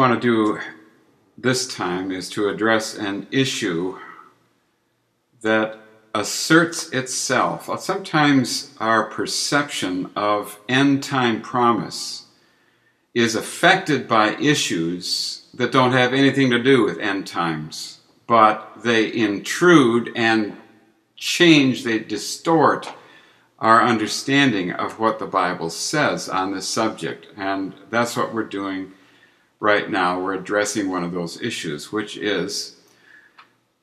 want to do this time is to address an issue that asserts itself. Sometimes our perception of end time promise is affected by issues that don't have anything to do with end times, but they intrude and change, they distort our understanding of what the Bible says on this subject. And that's what we're doing right now. We're addressing one of those issues, which is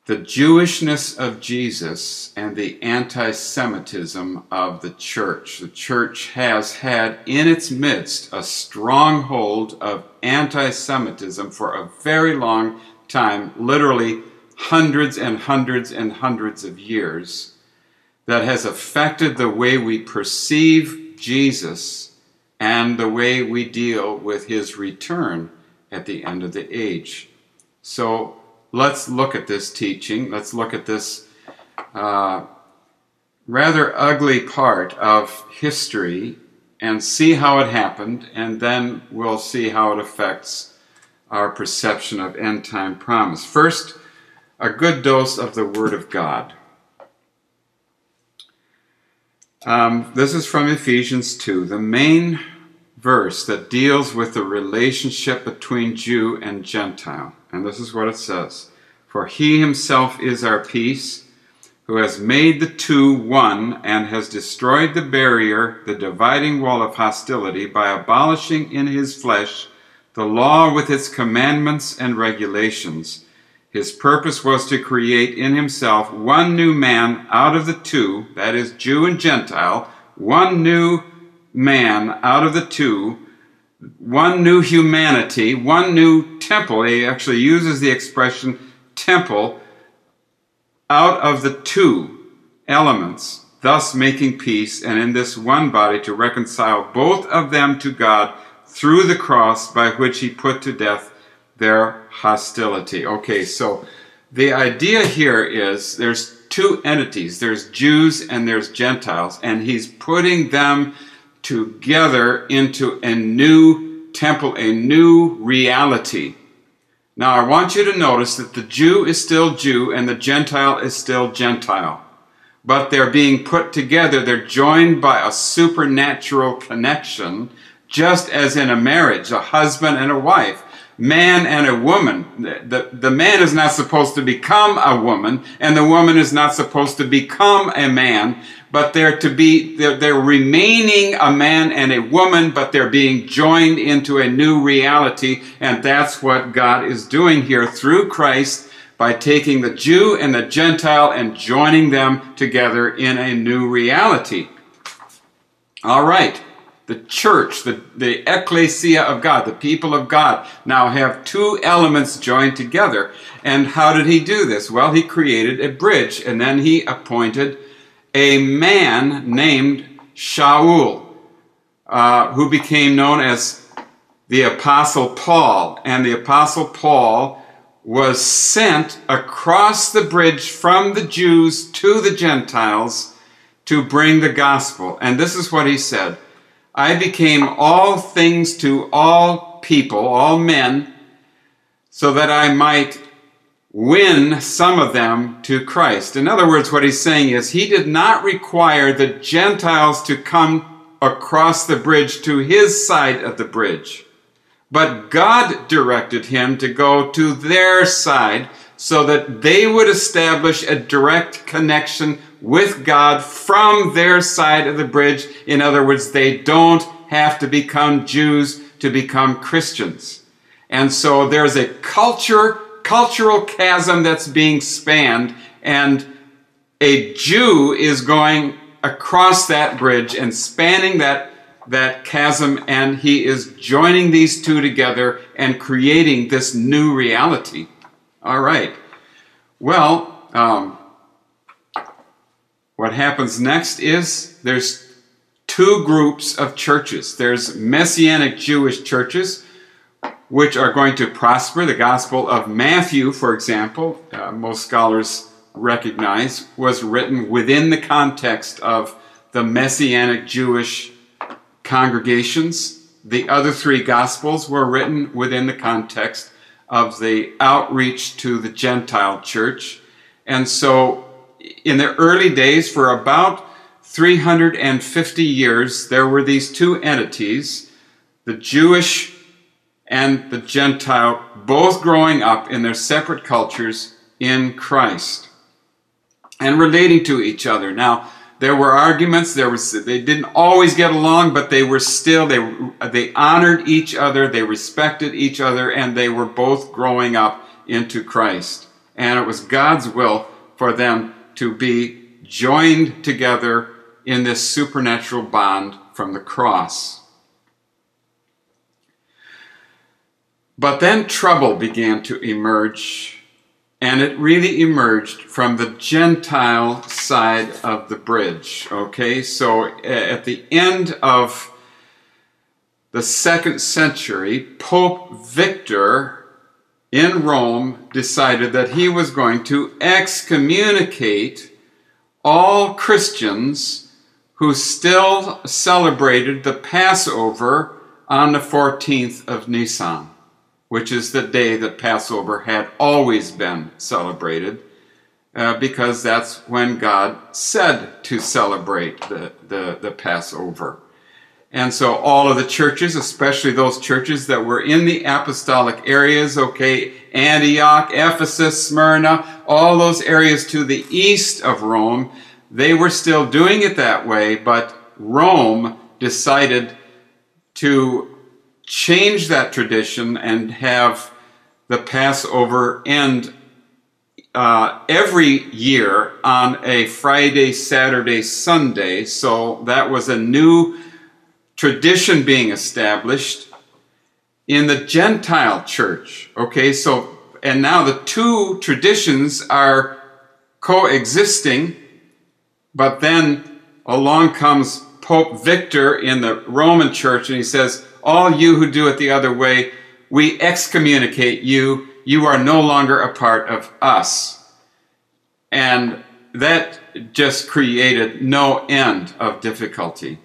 the Jewishness of Jesus and the anti Semitism of the church. The church has had in its midst a stronghold of anti Semitism for a very long time, literally hundreds and hundreds and hundreds of years, that has affected the way we perceive Jesus and the way we deal with his return at the end of the age. So, let's look at this teaching. Let's look at this uh, rather ugly part of history and see how it happened, and then we'll see how it affects our perception of end time promise. First, a good dose of the Word of God. Um, this is from Ephesians 2. The main verse that deals with the relationship between Jew and Gentile. And this is what it says For he himself is our peace, who has made the two one and has destroyed the barrier, the dividing wall of hostility, by abolishing in his flesh the law with its commandments and regulations. His purpose was to create in himself one new man out of the two, that is, Jew and Gentile, one new man out of the two, one new humanity, one new temple. He actually uses the expression temple out of the two elements, thus making peace, and in this one body to reconcile both of them to God through the cross by which he put to death their hostility. Okay, so the idea here is there's two entities there's Jews and there's Gentiles, and he's putting them together into a new temple, a new reality. Now, I want you to notice that the Jew is still Jew and the Gentile is still Gentile. But they're being put together, they're joined by a supernatural connection, just as in a marriage, a husband and a wife man and a woman. The, the man is not supposed to become a woman, and the woman is not supposed to become a man, but they're to be, they're, they're remaining a man and a woman, but they're being joined into a new reality, and that's what God is doing here through Christ by taking the Jew and the Gentile and joining them together in a new reality. All right the church, the, the ecclesia of God, the people of God, now have two elements joined together. And how did he do this? Well, he created a bridge, and then he appointed a man named Shaul, uh, who became known as the Apostle Paul. And the Apostle Paul was sent across the bridge from the Jews to the Gentiles to bring the gospel. And this is what he said. I became all things to all people, all men, so that I might win some of them to Christ. In other words, what he's saying is he did not require the Gentiles to come across the bridge to his side of the bridge, but God directed him to go to their side so that they would establish a direct connection with God from their side of the bridge. In other words, they don't have to become Jews to become Christians. And so there's a culture, cultural chasm that's being spanned, and a Jew is going across that bridge and spanning that, that chasm, and he is joining these two together and creating this new reality. All right. Well, um, what happens next is there's two groups of churches. There's Messianic Jewish churches, which are going to prosper. The Gospel of Matthew, for example, uh, most scholars recognize, was written within the context of the Messianic Jewish congregations. The other three Gospels were written within the context of the outreach to the Gentile church. And so, in the early days, for about 350 years, there were these two entities, the Jewish and the Gentile, both growing up in their separate cultures in Christ and relating to each other. Now, there were arguments. There was they didn't always get along, but they were still they they honored each other, they respected each other, and they were both growing up into Christ. And it was God's will for them to be joined together in this supernatural bond from the cross. But then trouble began to emerge and it really emerged from the Gentile side of the bridge. Okay, so at the end of the second century, Pope Victor in Rome decided that he was going to excommunicate all Christians who still celebrated the Passover on the 14th of Nisan which is the day that Passover had always been celebrated, uh, because that's when God said to celebrate the, the, the Passover. And so all of the churches, especially those churches that were in the apostolic areas, okay, Antioch, Ephesus, Smyrna, all those areas to the east of Rome, they were still doing it that way, but Rome decided to change that tradition and have the Passover end uh, every year on a Friday, Saturday, Sunday. So that was a new tradition being established in the Gentile church. Okay, so, and now the two traditions are coexisting, but then along comes Pope Victor in the Roman church and he says, all you who do it the other way, we excommunicate you. You are no longer a part of us. And that just created no end of difficulty.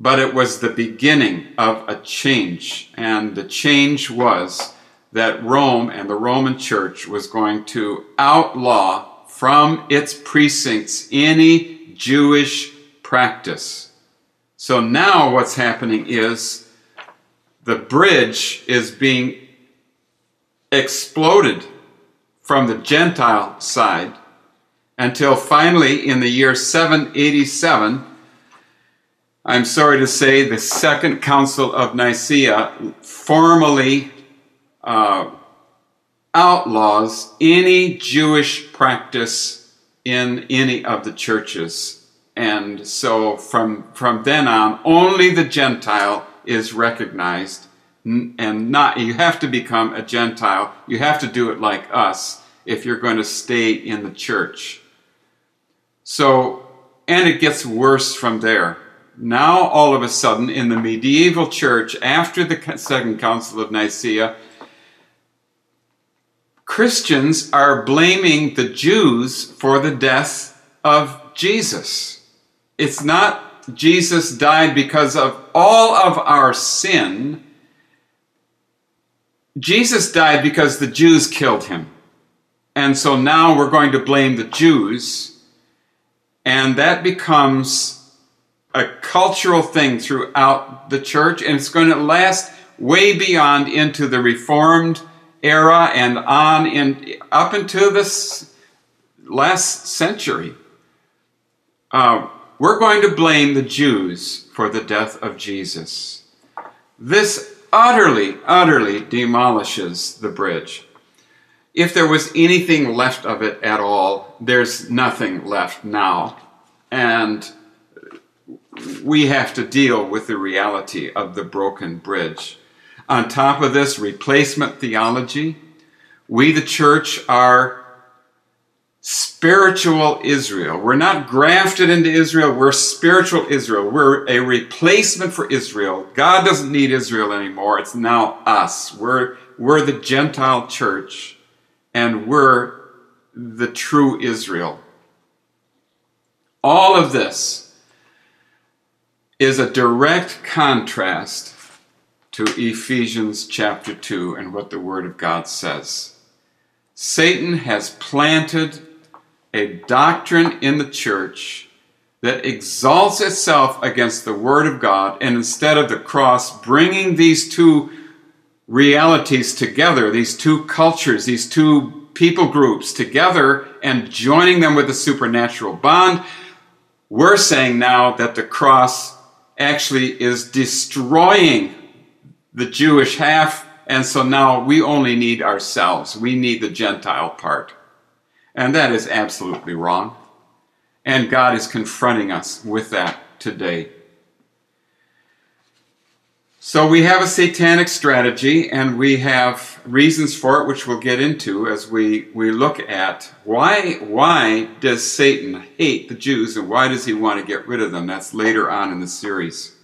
But it was the beginning of a change. And the change was that Rome and the Roman Church was going to outlaw from its precincts any Jewish practice. So now what's happening is the bridge is being exploded from the Gentile side until finally in the year 787, I'm sorry to say, the Second Council of Nicaea formally uh, outlaws any Jewish practice in any of the churches. And so from, from then on, only the Gentile is recognized and not you have to become a gentile. You have to do it like us if you're going to stay in the church. So and it gets worse from there. Now all of a sudden in the medieval church after the second council of nicaea christians are blaming the jews for the death of jesus. It's not Jesus died because of all of our sin. Jesus died because the Jews killed him. And so now we're going to blame the Jews. And that becomes a cultural thing throughout the church. And it's going to last way beyond into the Reformed era and on in, up into this last century. Uh, we're going to blame the Jews for the death of Jesus. This utterly, utterly demolishes the bridge. If there was anything left of it at all, there's nothing left now. And we have to deal with the reality of the broken bridge. On top of this, replacement theology. We, the church, are spiritual Israel. We're not grafted into Israel, we're spiritual Israel. We're a replacement for Israel. God doesn't need Israel anymore. It's now us. We're, we're the Gentile church, and we're the true Israel. All of this is a direct contrast to Ephesians chapter 2 and what the Word of God says. Satan has planted a doctrine in the church that exalts itself against the Word of God, and instead of the cross bringing these two realities together, these two cultures, these two people groups together, and joining them with a supernatural bond, we're saying now that the cross actually is destroying the Jewish half, and so now we only need ourselves. We need the Gentile part. And that is absolutely wrong. And God is confronting us with that today. So we have a satanic strategy and we have reasons for it, which we'll get into as we, we look at why, why does Satan hate the Jews and why does he want to get rid of them? That's later on in the series.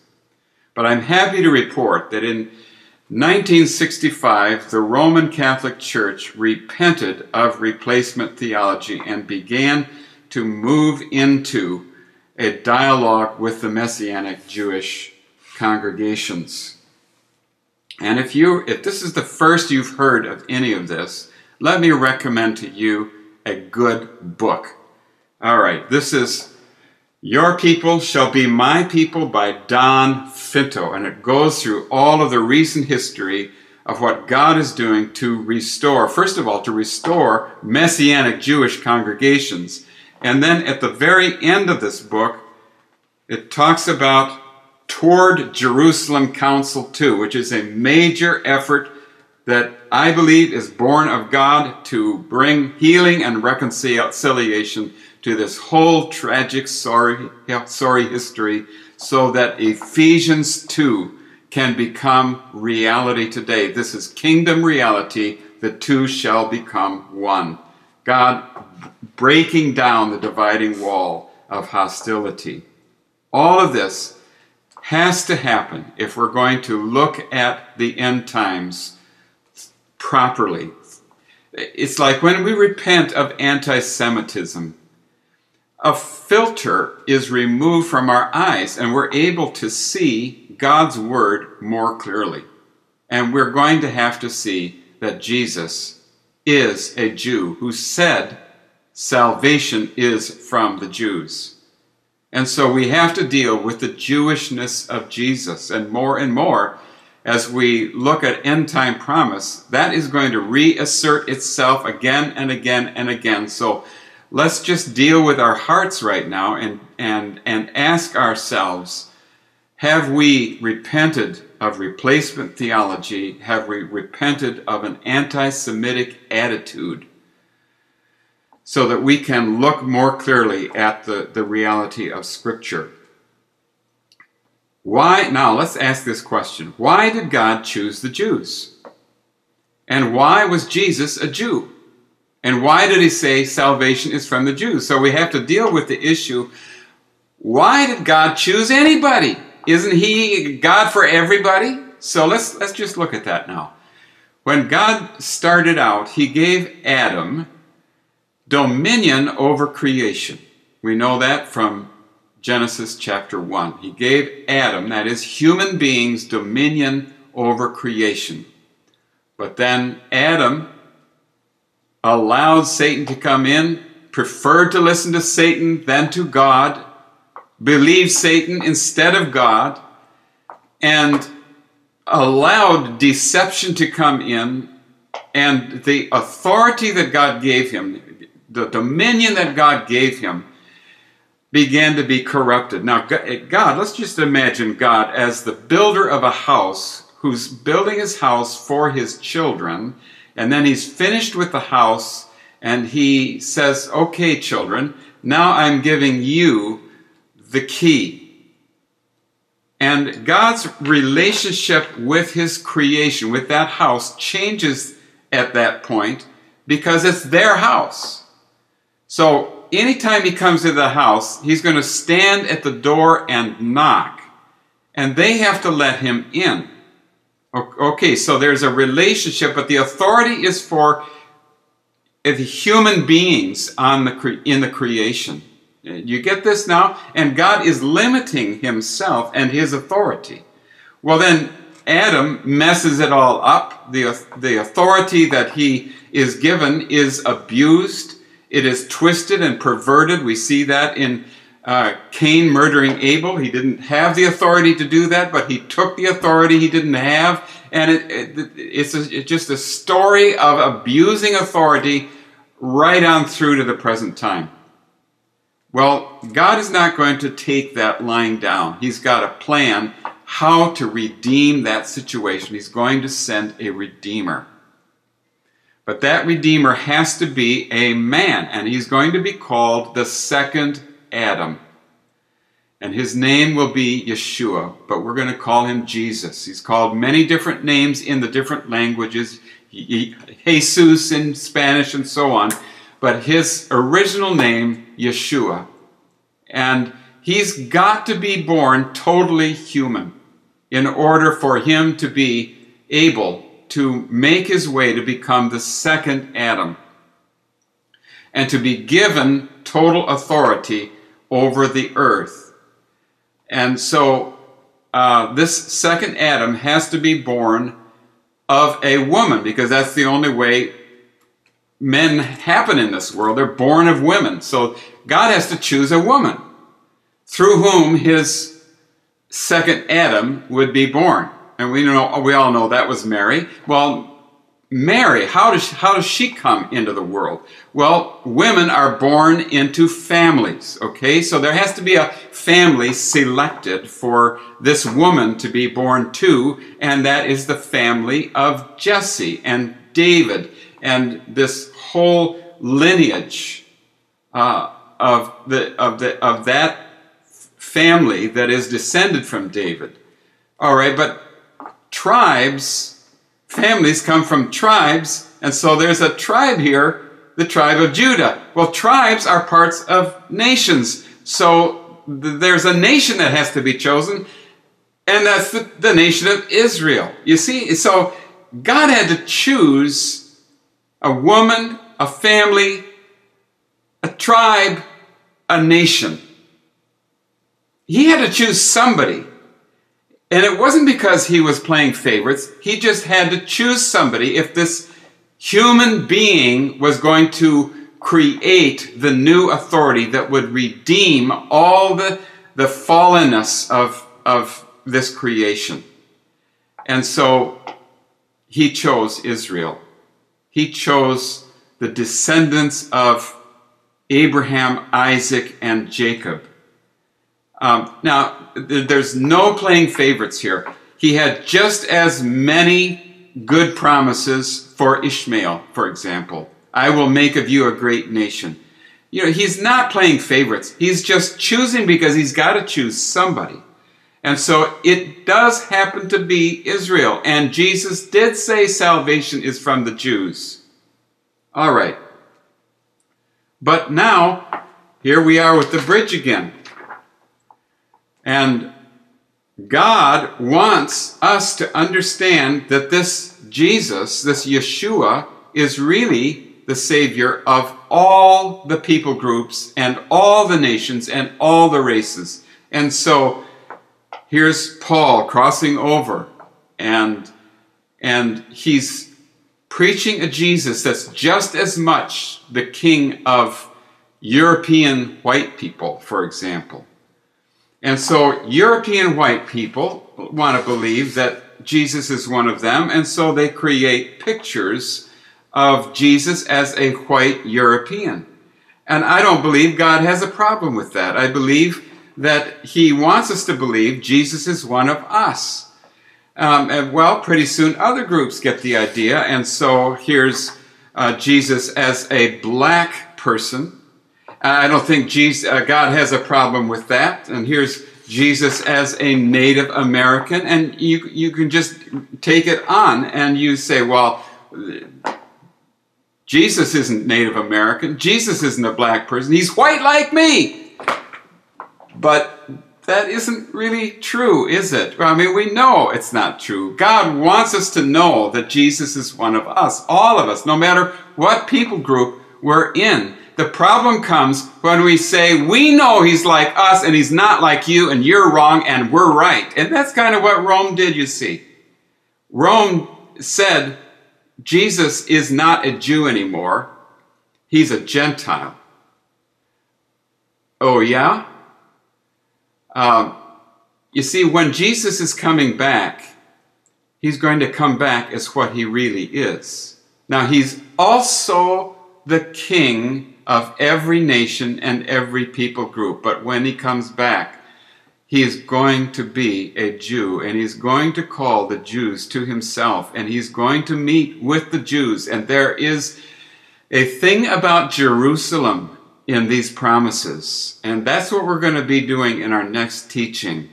But I'm happy to report that in 1965, the Roman Catholic Church repented of replacement theology and began to move into a dialogue with the Messianic Jewish congregations. And if you if this is the first you've heard of any of this, let me recommend to you a good book. All right, this is Your People Shall Be My People by Don Finto, and it goes through all of the recent history of what God is doing to restore, first of all, to restore Messianic Jewish congregations. And then at the very end of this book, it talks about toward Jerusalem Council 2, which is a major effort that I believe is born of God to bring healing and reconciliation to this whole tragic, sorry, sorry history so that Ephesians 2 can become reality today. This is kingdom reality. The two shall become one. God breaking down the dividing wall of hostility. All of this has to happen if we're going to look at the end times properly. It's like when we repent of anti Semitism, a filter is removed from our eyes and we're able to see God's Word more clearly. And we're going to have to see that Jesus is a Jew who said salvation is from the Jews. And so we have to deal with the Jewishness of Jesus. And more and more, as we look at end time promise, that is going to reassert itself again and again and again. So let's just deal with our hearts right now and, and, and ask ourselves have we repented of replacement theology? Have we repented of an anti Semitic attitude? so that we can look more clearly at the, the reality of Scripture. Why? Now let's ask this question Why did God choose the Jews? And why was Jesus a Jew? And why did he say salvation is from the Jews? So we have to deal with the issue why did God choose anybody? Isn't he God for everybody? So let's, let's just look at that now. When God started out, he gave Adam dominion over creation. We know that from Genesis chapter 1. He gave Adam, that is, human beings, dominion over creation. But then Adam allowed Satan to come in, preferred to listen to Satan than to God, believed Satan instead of God, and allowed deception to come in, and the authority that God gave him, the dominion that God gave him began to be corrupted. Now, eh, God, let's just imagine God as the builder of a house who's building his house for his children, and then he's finished with the house, and he says, Okay, children, now I'm giving you the key. And God's relationship with his creation, with that house, changes at that point because it's their house. So anytime he comes to the house, he's going to stand at the door and knock. And they have to let him in. Okay, so there's a relationship, but the authority is for the human beings on the in the creation. You get this now? And God is limiting himself and his authority. Well, then, Adam messes it all up. The, the authority that he is given is abused, it is twisted and perverted. We see that in uh, Cain murdering Abel. He didn't have the authority to do that, but he took the authority he didn't have. And it, it, it's, a, it's just a story of abusing authority right on through to the present time. Well, God is not going to take that lying down. He's got a plan how to redeem that situation. He's going to send a redeemer. But that redeemer has to be a man, and he's going to be called the second Adam. And his name will be Yeshua, but we're going to call him Jesus. He's called many different names in the different languages, Jesus in Spanish and so on, but his original name, Yeshua. And he's got to be born totally human in order for him to be able to make his way to become the second Adam and to be given total authority over the earth. And so uh, this second Adam has to be born of a woman because that's the only way men happen in this world. They're born of women. So God has to choose a woman through whom his second Adam would be born. And we know we all know that was Mary. Well, Mary, how does, how does she come into the world? Well, women are born into families, okay? So there has to be a family selected for this woman to be born to, and that is the family of Jesse and David and this whole lineage uh, of, the, of, the, of that family that is descended from David. All right, but tribes families come from tribes, and so there's a tribe here, the tribe of Judah. Well, tribes are parts of nations, so th- there's a nation that has to be chosen, and that's the, the nation of Israel. You see, so God had to choose a woman, a family, a tribe, a nation. He had to choose somebody. And it wasn't because he was playing favorites. He just had to choose somebody if this human being was going to create the new authority that would redeem all the, the fallenness of, of this creation. And so he chose Israel. He chose the descendants of Abraham, Isaac, and Jacob. Um, now, th- there's no playing favorites here. He had just as many good promises for Ishmael, for example. I will make of you a great nation. You know, he's not playing favorites. He's just choosing because he's got to choose somebody. And so it does happen to be Israel. And Jesus did say salvation is from the Jews. All right. But now, here we are with the bridge again. And God wants us to understand that this Jesus, this Yeshua, is really the Savior of all the people groups and all the nations and all the races. And so here's Paul crossing over and and he's preaching a Jesus that's just as much the king of European white people, for example. And so European white people want to believe that Jesus is one of them, and so they create pictures of Jesus as a white European. And I don't believe God has a problem with that. I believe that He wants us to believe Jesus is one of us. Um, and well, pretty soon other groups get the idea, and so here's uh, Jesus as a black person I don't think Jesus, uh, God has a problem with that. And here's Jesus as a Native American, and you you can just take it on and you say, well, Jesus isn't Native American. Jesus isn't a black person. He's white like me. But that isn't really true, is it? I mean, we know it's not true. God wants us to know that Jesus is one of us, all of us, no matter what people group we're in. The problem comes when we say we know he's like us and he's not like you and you're wrong and we're right. And that's kind of what Rome did, you see. Rome said Jesus is not a Jew anymore, he's a Gentile. Oh, yeah? Um, you see, when Jesus is coming back, he's going to come back as what he really is. Now, he's also the king of every nation and every people group, but when he comes back, he is going to be a Jew and he's going to call the Jews to himself and he's going to meet with the Jews. And there is a thing about Jerusalem in these promises. And that's what we're going to be doing in our next teaching.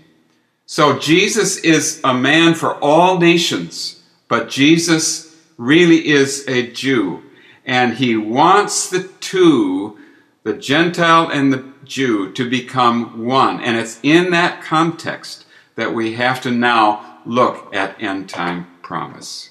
So Jesus is a man for all nations, but Jesus really is a Jew. And he wants the two, the Gentile and the Jew, to become one. And it's in that context that we have to now look at end time promise.